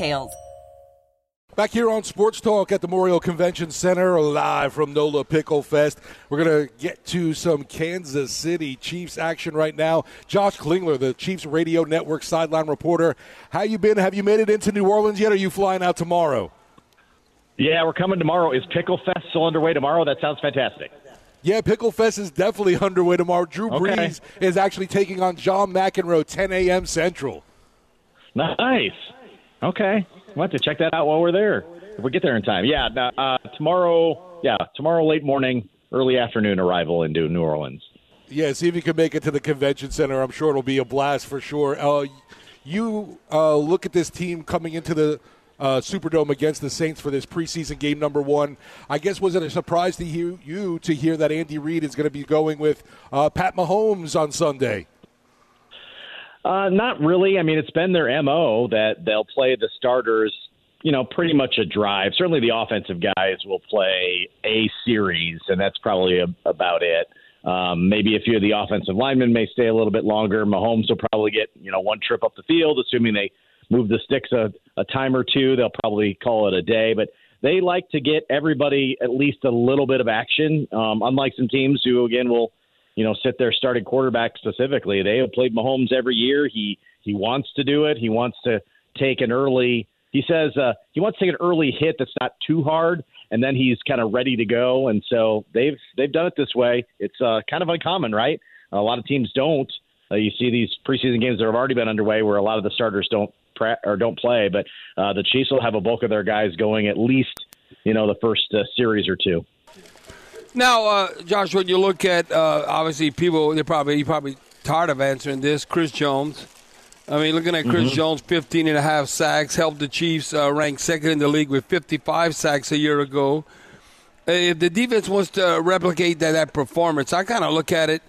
details. Back here on Sports Talk at the Memorial Convention Center, live from NOLA Pickle Fest. We're going to get to some Kansas City Chiefs action right now. Josh Klingler, the Chiefs Radio Network sideline reporter. How you been? Have you made it into New Orleans yet? Or are you flying out tomorrow? Yeah, we're coming tomorrow. Is Pickle Fest still underway tomorrow? That sounds fantastic. Yeah, Pickle Fest is definitely underway tomorrow. Drew okay. Brees is actually taking on John McEnroe, 10 a.m. Central. Nice. Okay, we'll have to check that out while we're there. If we get there in time. Yeah, uh, tomorrow. Yeah, tomorrow late morning, early afternoon arrival into New Orleans. Yeah, see if you can make it to the convention center. I'm sure it'll be a blast for sure. Uh, you uh, look at this team coming into the uh, Superdome against the Saints for this preseason game number one. I guess was it a surprise to hear you to hear that Andy Reid is going to be going with uh, Pat Mahomes on Sunday? Uh, not really. I mean, it's been their mo that they'll play the starters. You know, pretty much a drive. Certainly, the offensive guys will play a series, and that's probably a, about it. Um, maybe a few of the offensive linemen may stay a little bit longer. Mahomes will probably get you know one trip up the field, assuming they move the sticks a, a time or two. They'll probably call it a day, but they like to get everybody at least a little bit of action. Um, unlike some teams who again will you know, sit there starting quarterback specifically. They have played Mahomes every year. He he wants to do it. He wants to take an early. He says uh, he wants to take an early hit that's not too hard, and then he's kind of ready to go. And so they've they've done it this way. It's uh, kind of uncommon, right? A lot of teams don't. Uh, you see these preseason games that have already been underway where a lot of the starters don't pre- or don't play, but uh, the Chiefs will have a bulk of their guys going at least, you know, the first uh, series or two. Now, uh, Josh, when you look at uh, obviously people, they probably you probably tired of answering this. Chris Jones. I mean, looking at Chris mm-hmm. Jones, 15 and a half sacks, helped the Chiefs uh, rank second in the league with 55 sacks a year ago. Uh, if the defense wants to replicate that, that performance, I kind of look at it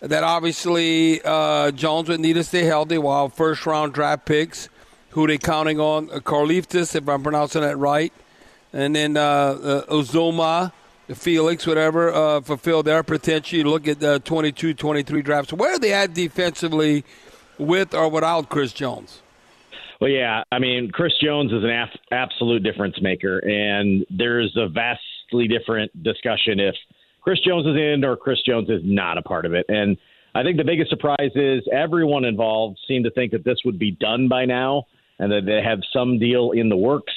that obviously uh, Jones would need to stay healthy while first round draft picks, who they counting on, uh, if I'm pronouncing that right, and then uh, uh, Uzomah Felix, whatever, uh, fulfill their potential. You look at the 22 23 drafts. Where are they at defensively with or without Chris Jones? Well, yeah. I mean, Chris Jones is an af- absolute difference maker, and there's a vastly different discussion if Chris Jones is in or Chris Jones is not a part of it. And I think the biggest surprise is everyone involved seemed to think that this would be done by now and that they have some deal in the works.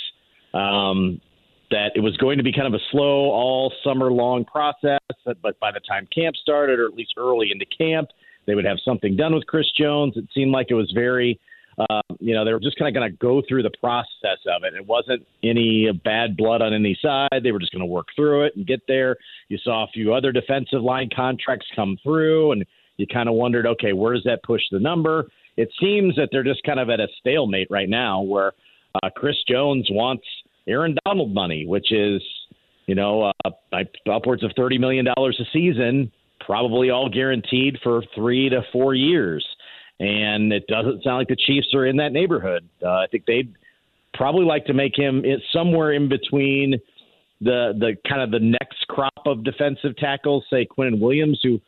Um, that it was going to be kind of a slow, all summer long process, but by the time camp started, or at least early into camp, they would have something done with Chris Jones. It seemed like it was very, uh, you know, they were just kind of going to go through the process of it. It wasn't any bad blood on any side. They were just going to work through it and get there. You saw a few other defensive line contracts come through, and you kind of wondered, okay, where does that push the number? It seems that they're just kind of at a stalemate right now where uh, Chris Jones wants – Aaron Donald money, which is, you know, uh, upwards of $30 million a season, probably all guaranteed for three to four years. And it doesn't sound like the Chiefs are in that neighborhood. Uh, I think they'd probably like to make him somewhere in between the the kind of the next crop of defensive tackles, say Quinnen Williams, who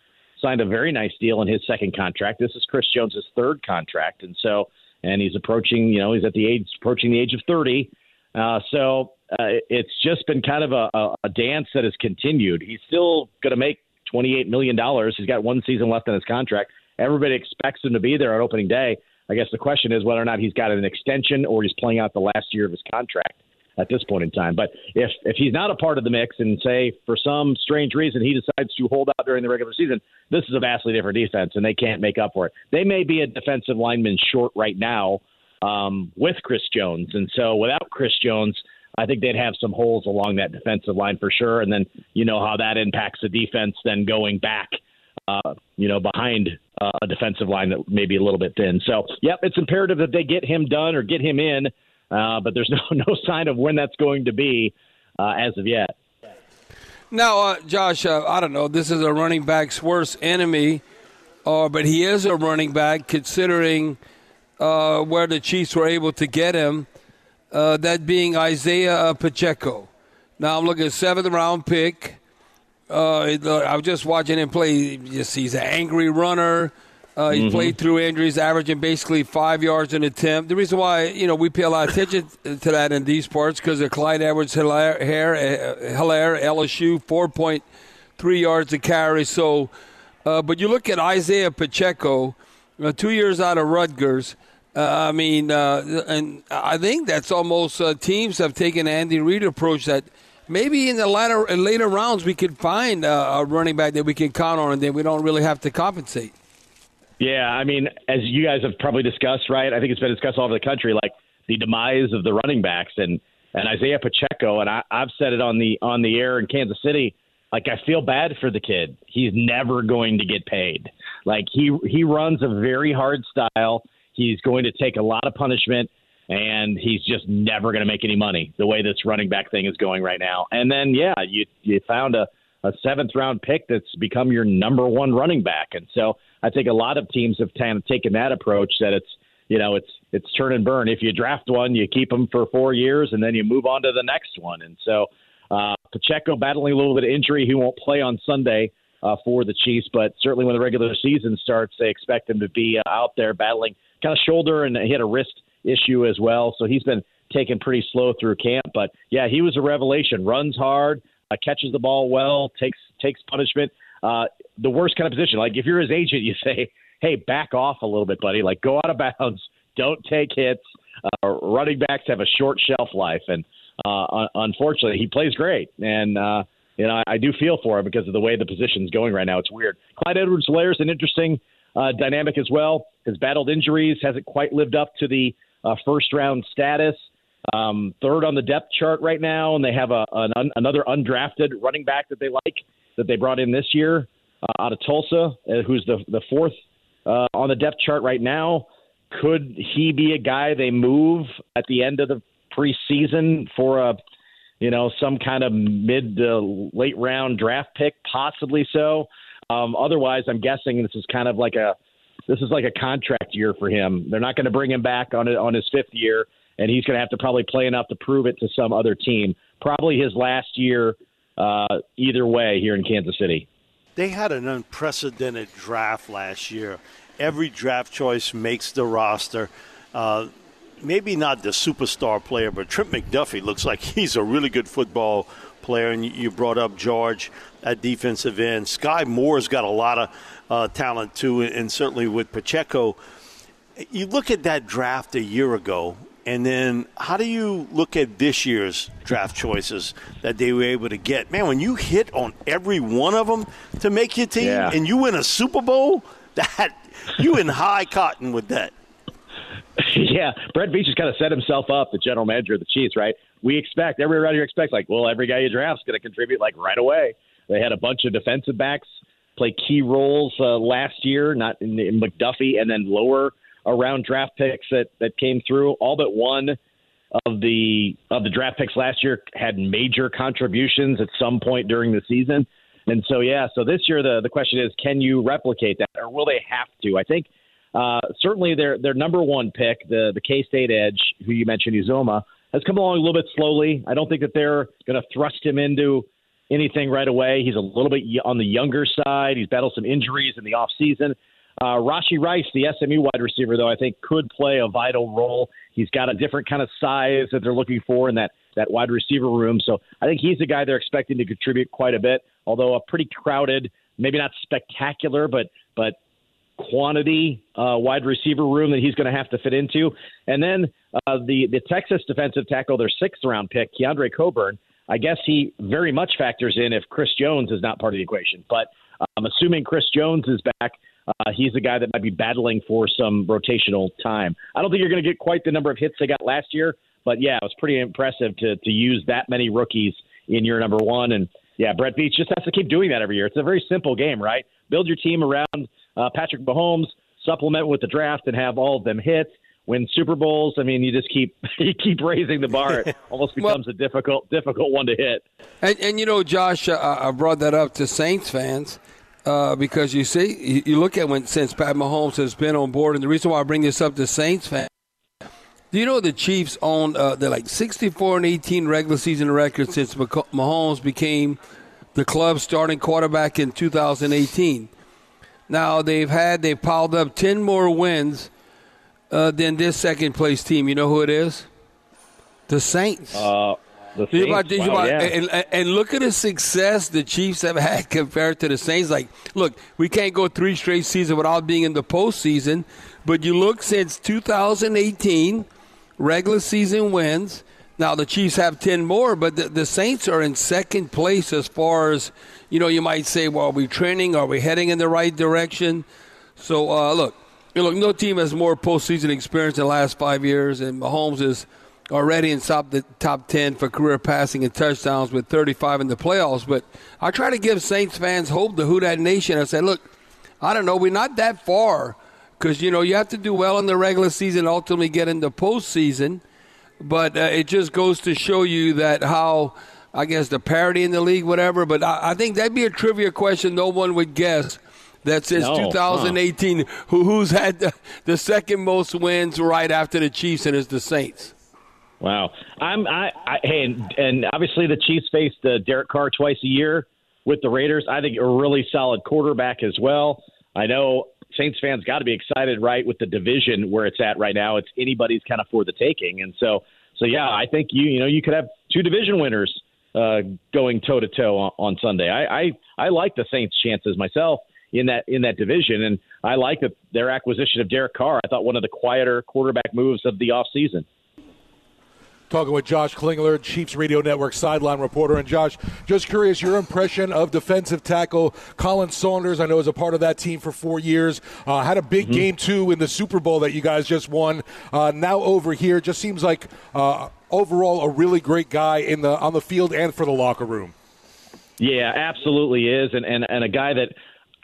signed a very nice deal in his second contract. This is Chris Jones's third contract, and so and he's approaching, you know, he's at the age approaching the age of thirty. Uh, so uh, it's just been kind of a, a dance that has continued. He's still going to make $28 million. He's got one season left on his contract. Everybody expects him to be there on opening day. I guess the question is whether or not he's got an extension or he's playing out the last year of his contract at this point in time. But if if he's not a part of the mix and say for some strange reason he decides to hold out during the regular season, this is a vastly different defense and they can't make up for it. They may be a defensive lineman short right now um, with Chris Jones, and so without Chris Jones. I think they'd have some holes along that defensive line for sure, and then you know how that impacts the defense. Then going back, uh, you know, behind uh, a defensive line that may be a little bit thin. So, yep, it's imperative that they get him done or get him in uh, but there's no no sign of when that's going to be uh, as of yet. Now, uh, Josh, uh, I don't know. This is a running back's worst enemy, uh, but he is a running back considering uh, where the Chiefs were able to get him. that being Isaiah Pacheco. Now I'm looking at seventh round pick. I was just watching him play. Just he's an angry runner. Uh, he's mm-hmm. played through injuries, averaging basically five yards an attempt. The reason why you know we pay a lot of attention to that in these sports because of Clyde Edwards-Helaire, Hilaire, LSU, four point three yards a carry. So, uh, but you look at Isaiah Pacheco, uh, two years out of Rutgers. Uh, I mean, uh, and I think that's almost uh, teams have taken Andy Reid approach that maybe in the latter later rounds we could find a running back that we can count on, and then we don't really have to compensate. Yeah, I mean, as you guys have probably discussed, right? I think it's been discussed all over the country, like the demise of the running backs and and Isaiah Pacheco, and I, I've said it on the on the air in Kansas City. Like I feel bad for the kid. He's never going to get paid. Like he he runs a very hard style. He's going to take a lot of punishment, and he's just never going to make any money the way this running back thing is going right now. And then yeah, you you found a a seventh round pick that's become your number one running back, and so I think a lot of teams have kind of taken that approach that it's you know it's it's turn and burn. If you draft one, you keep them for four years, and then you move on to the next one. And so uh, Pacheco battling a little bit of injury, he won't play on Sunday uh, for the Chiefs, but certainly when the regular season starts, they expect him to be uh, out there battling kind of shoulder, and he had a wrist issue as well. So he's been taken pretty slow through camp. But yeah, he was a revelation. Runs hard, uh, catches the ball well, takes takes punishment uh, the worst kind of position. Like if you're his agent, you say, "Hey, back off a little bit, buddy. Like go out of bounds. Don't take hits." Uh, running backs have a short shelf life, and uh, unfortunately, he plays great. And uh, you know, I, I do feel for him because of the way the position's going right now. It's weird. Clyde Edwards-Helaire is an interesting uh, dynamic as well. Has battled injuries, hasn't quite lived up to the uh, first round status. Um, third on the depth chart right now, and they have a, an, another undrafted running back that they like that they brought in this year uh, out of Tulsa, uh, who's the the fourth uh, on the depth chart right now. Could he be a guy they move at the end of the preseason for a you know some kind of mid to late round draft pick? Possibly so. Um, otherwise, I'm guessing this is kind of like a this is like a contract year for him. They're not going to bring him back on on his fifth year, and he's going to have to probably play enough to prove it to some other team. Probably his last year uh, either way here in Kansas City. They had an unprecedented draft last year. Every draft choice makes the roster. Uh, maybe not the superstar player, but Trent McDuffie looks like he's a really good football player. And you brought up George at defensive end. Skyy Moore's got a lot of uh, talent too, and certainly with Pacheco. You look at that draft a year ago, and then how do you look at this year's draft choices that they were able to get? Man, when you hit on every one of them to make your team yeah. and you win a Super Bowl, that you in high cotton with that. yeah, Brett Veach has kind of set himself up, the general manager of the Chiefs, right? We expect everybody around here expects like, well, every guy you draft is going to contribute like right away. They had a bunch of defensive backs play key roles uh, last year, not in, in McDuffie, and then lower around draft picks that that came through. All but one of the of the draft picks last year had major contributions at some point during the season. And so yeah, so this year the the question is, can you replicate that, or will they have to? I think uh, certainly their their number one pick, the the K State edge, who you mentioned, Uzomah, has come along a little bit slowly. I don't think that they're going to thrust him into anything right away. He's a little bit on the younger side. He's battled some injuries in the off season. Uh, Rashee Rice, the SMU wide receiver, though, I think could play a vital role. He's got a different kind of size that they're looking for in that, that wide receiver room. So I think he's a guy they're expecting to contribute quite a bit, although a pretty crowded, maybe not spectacular, but but quantity uh, wide receiver room that he's going to have to fit into. And then uh, the the Texas defensive tackle, their sixth round pick, Keondre Coburn. I guess he very much factors in if Chris Jones is not part of the equation. But I'm um, assuming Chris Jones is back. Uh, he's a guy that might be battling for some rotational time. I don't think you're going to get quite the number of hits they got last year, but yeah, it was pretty impressive to to use that many rookies in year number one. And yeah, Brett Veach just has to keep doing that every year. It's a very simple game, right? Build your team around uh, Patrick Mahomes, supplement with the draft, and have all of them hit. Win Super Bowls. I mean, you just keep you keep raising the bar. It almost becomes well, a difficult difficult one to hit. And, and you know, Josh, uh, I brought that up to Saints fans. Uh, because you see, you, look at when since Pat Mahomes has been on board, and the reason why I bring this up to Saints fans do you know the Chiefs own uh, they're like 64 and 18 regular season record since Mahomes became the club's starting quarterback in 2018. Now they've had they've piled up 10 more wins uh, than this second place team. You know who it is? The Saints. Uh, the Saints. About, wow, about, yeah. and, and, look at the success the Chiefs have had compared to the Saints. Like, look, we can't go three straight seasons without being in the postseason. But you look since 2018, regular season wins. Now the Chiefs have ten more, but the, the, Saints are in second place as far as you know. You might say, "Well, are we training? Are we heading in the right direction?" So uh, look, look, no team has more postseason experience in the last five years, and Mahomes is already in top the top ten for career passing and touchdowns with 35 in the playoffs. But I try to give Saints fans hope to Who Dat Nation. I said, look, I don't know, we're not that far because you know you have to do well in the regular season, ultimately get into postseason. But uh, it just goes to show you that how I guess the parity in the league, whatever. But I, I think that'd be a trivia question no one would guess. That since no, 2018, huh. who, who's had the, the second most wins right after the Chiefs, and it's the Saints. Wow, I'm I, I hey, and, and obviously the Chiefs faced uh, Derek Carr twice a year with the Raiders. I think a really solid quarterback as well. I know Saints fans got to be excited, right, with the division where it's at right now. It's anybody's kind of for the taking, and so so yeah, I think you you know you could have two division winners uh, going toe to toe on Sunday. I, I I like the Saints' chances myself in that in that division, and I like that their acquisition of Derek Carr. I thought one of the quieter quarterback moves of the offseason. Talking with Josh Klingler, Chiefs Radio Network sideline reporter. And Josh, just curious, your impression of defensive tackle Khalen Saunders. I know was a part of that team for four years. Uh, had a big mm-hmm. game too in the Super Bowl that you guys just won. Uh, now over here, just seems like uh, overall a really great guy in the on the field and for the locker room. Yeah, absolutely is, and and, and a guy that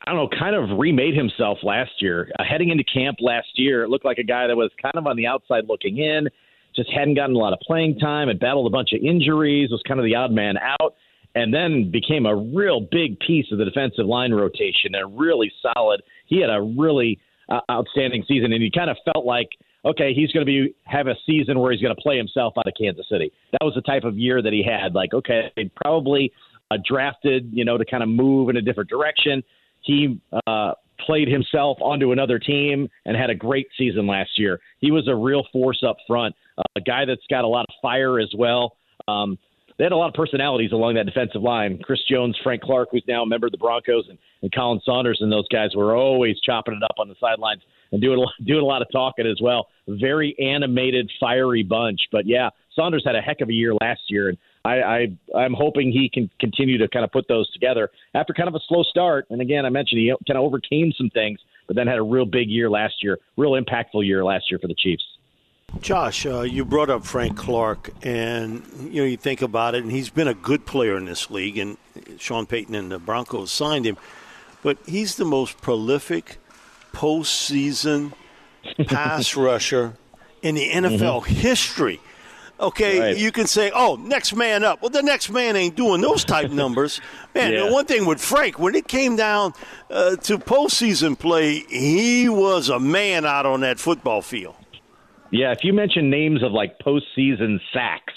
I don't know, kind of remade himself last year. Uh, heading into camp last year, it looked like a guy that was kind of on the outside looking in just hadn't gotten a lot of playing time, had battled a bunch of injuries, was kind of the odd man out, and then became a real big piece of the defensive line rotation and really solid. He had a really uh, outstanding season, and he kind of felt like okay, he's going to be have a season where he's going to play himself out of Kansas City. That was the type of year that he had. Like, okay, probably uh, drafted, you know, to kind of move in a different direction. He uh, played himself onto another team and had a great season last year. He was a real force up front a guy that's got a lot of fire as well. Um, they had a lot of personalities along that defensive line. Chris Jones, Frank Clark, who's now a member of the Broncos, and, and Khalen Saunders, and those guys were always chopping it up on the sidelines and doing a, doing a lot of talking as well. Very animated, fiery bunch. But yeah, Saunders had a heck of a year last year, and I, I I'm hoping he can continue to kind of put those together after kind of a slow start. And again, I mentioned he kind of overcame some things, but then had a real big year last year, real impactful year last year for the Chiefs. Josh, uh, you brought up Frank Clark, and you know you think about it, and he's been a good player in this league, and Sean Payton and the Broncos signed him, but he's the most prolific postseason pass rusher in the NFL mm-hmm. history. Okay, right. you can say, "Oh, next man up." Well, the next man ain't doing those type numbers. Man, yeah. one thing with Frank, when it came down uh, to postseason play, he was a man out on that football field. Yeah, if you mention names of like postseason sacks,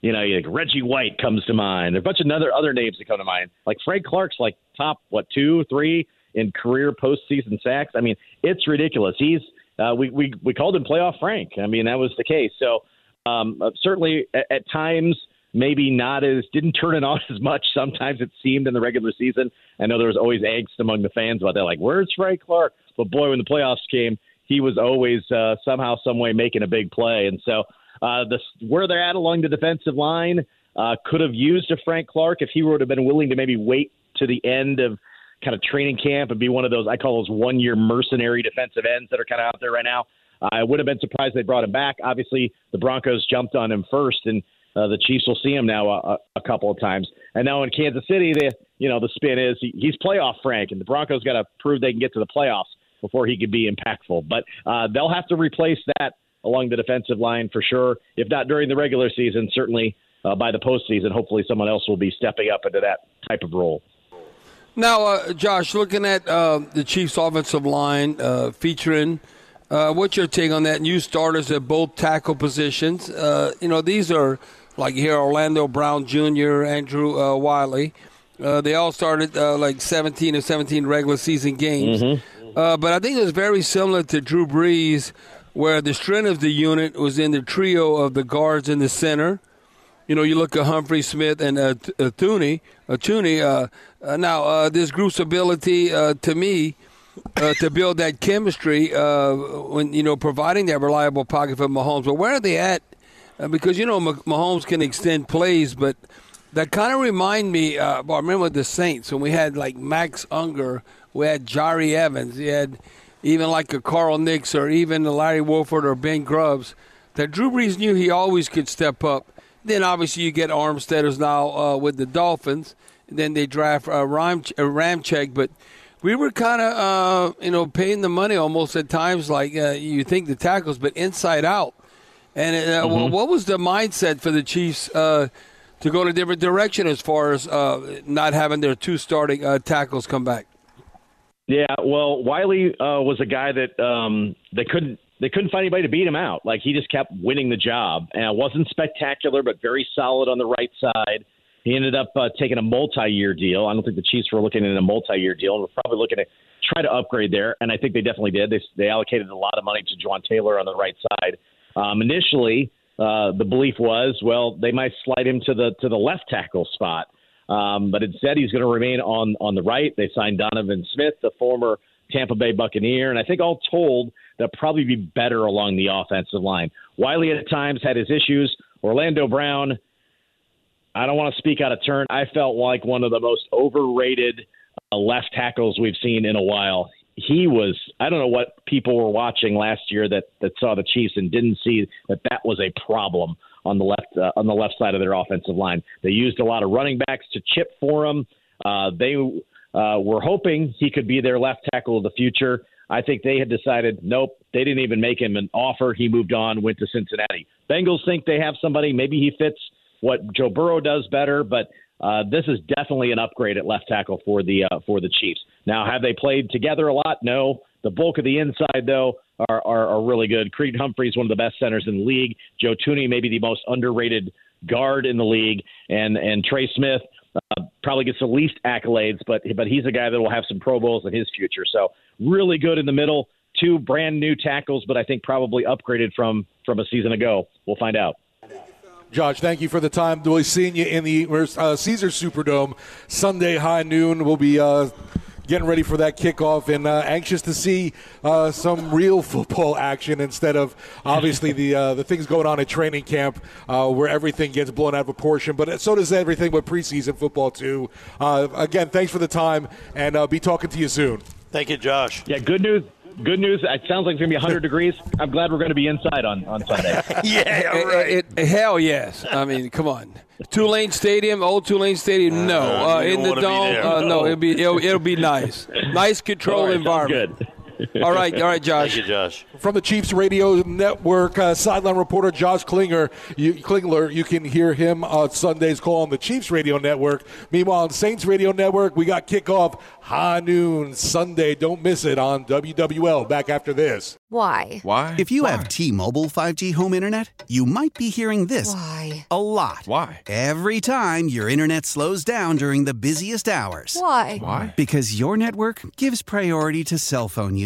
you know, like Reggie White comes to mind. There are a bunch of other other names that come to mind. Like Frank Clark's like top what two, three in career postseason sacks. I mean, it's ridiculous. He's uh, we we we called him playoff Frank. I mean, that was the case. So um, uh, certainly at, at times maybe not as didn't turn it on as much. Sometimes it seemed in the regular season. I know there was always angst among the fans about that, like where's Frank Clark? But boy, when the playoffs came, he was always uh, somehow, some way making a big play. And so uh, the where they're at along the defensive line uh, could have used a Frank Clark if he would have been willing to maybe wait to the end of kind of training camp and be one of those I call those one year mercenary defensive ends that are kind of out there right now. I would have been surprised they brought him back. Obviously, the Broncos jumped on him first, and uh, the Chiefs will see him now a, a couple of times. And now in Kansas City, the you know the spin is he, he's playoff Frank, and the Broncos got to prove they can get to the playoffs before he can be impactful. But uh, they'll have to replace that along the defensive line for sure. If not during the regular season, certainly uh, by the postseason, hopefully someone else will be stepping up into that type of role. Now, uh, Josh, looking at uh, the Chiefs' offensive line uh, featuring, uh, what's your take on that? New starters at both tackle positions. Uh, you know, these are like here Orlando Brown Jr., Andrew uh, Wylie. they all started like 17 or 17 regular season games. Mm-hmm. but I think it was very similar to Drew Brees, where the strength of the unit was in the trio of the guards in the center you know, you look at Humphrey Smith and uh, uh, uh. Uh, uh, now, uh, this group's ability, uh, to me, uh, to build that chemistry uh, when you know providing that reliable pocket for Mahomes. But where are they at? Uh, because you know Mahomes can extend plays, but that kind of remind me. Uh, I remember the Saints when we had like Max Unger, we had Jahri Evans, you had even like a Carl Nicks or even a Larry Warford or Ben Grubbs. That Drew Brees knew he always could step up then obviously you get Armstead now uh, with the Dolphins. And Then they draft uh, Ram, uh, but we were kind of uh, you know paying the money almost at times, like uh, you think the tackles, but inside out. And uh, mm-hmm. what was the mindset for the Chiefs uh, to go in a different direction as far as uh, not having their two starting uh, tackles come back? Yeah, well, Wylie uh, was a guy that um, they couldn't they couldn't find anybody to beat him out. Like he just kept winning the job, and it wasn't spectacular, but very solid on the right side. He ended up uh, taking a multi-year deal. I don't think the Chiefs were looking at a multi-year deal, we're probably looking to try to upgrade there. And I think they definitely did. They they allocated a lot of money to Jawaan Taylor on the right side. Um, initially, uh, the belief was, well, they might slide him to the to the left tackle spot, um, but instead he's going to remain on on the right. They signed Donovan Smith, the former Tampa Bay Buccaneer, and I think all told they'll probably be better along the offensive line. Wylie at times had his issues. Orlando Brown, I don't want to speak out of turn. I felt like one of the most overrated uh, left tackles we've seen in a while. He was I don't know what people were watching last year that that saw the Chiefs and didn't see that that was a problem on the left uh, on the left side of their offensive line. They used a lot of running backs to chip for him. Uh, they uh, were hoping he could be their left tackle of the future. I think they had decided, nope, they didn't even make him an offer. He moved on, went to Cincinnati. Bengals think they have somebody. Maybe he fits what Joe Burrow does better, but uh, this is definitely an upgrade at left tackle for the uh, for the Chiefs. Now, have they played together a lot? No. The bulk of the inside, though, are, are, are really good. Creed Humphrey one of the best centers in the league. Joe Thuney, maybe the most underrated guard in the league, and and Trey Smith uh, probably gets the least accolades, but but he's a guy that will have some Pro Bowls in his future. So really good in the middle. Two brand new tackles, but I think probably upgraded from from a season ago. We'll find out. Josh, thank you for the time. We'll be seeing you in the uh, Caesars Superdome Sunday high noon. We'll be uh, getting ready for that kickoff and uh, anxious to see uh, some real football action instead of obviously the uh, the things going on at training camp uh, where everything gets blown out of proportion. But so does everything with preseason football too. Uh, again, thanks for the time and uh, be talking to you soon. Thank you, Josh. Yeah, good news good news. It sounds like it's going to be 100 degrees. I'm glad we're going to be inside on, on Sunday. yeah, right. It, it, hell yes. I mean, come on. Tulane Stadium, old Tulane Stadium. No, uh, in the dome. Uh, no, it'll be it'll, it'll be nice. Nice controlled right, environment. Good all right, all right, Josh. Thank you, Josh. From the Chiefs Radio Network, uh, sideline reporter Josh Klinger. You, Klingler, you can hear him on Sunday's call on the Chiefs Radio Network. Meanwhile, on Saints Radio Network, we got kickoff high noon Sunday. Don't miss it on WWL. Back after this. Why? Why? If you Why? have T-Mobile 5G home internet, you might be hearing this Why? a lot. Why? Every time your internet slows down during the busiest hours. Why? Why? Because your network gives priority to cell phone use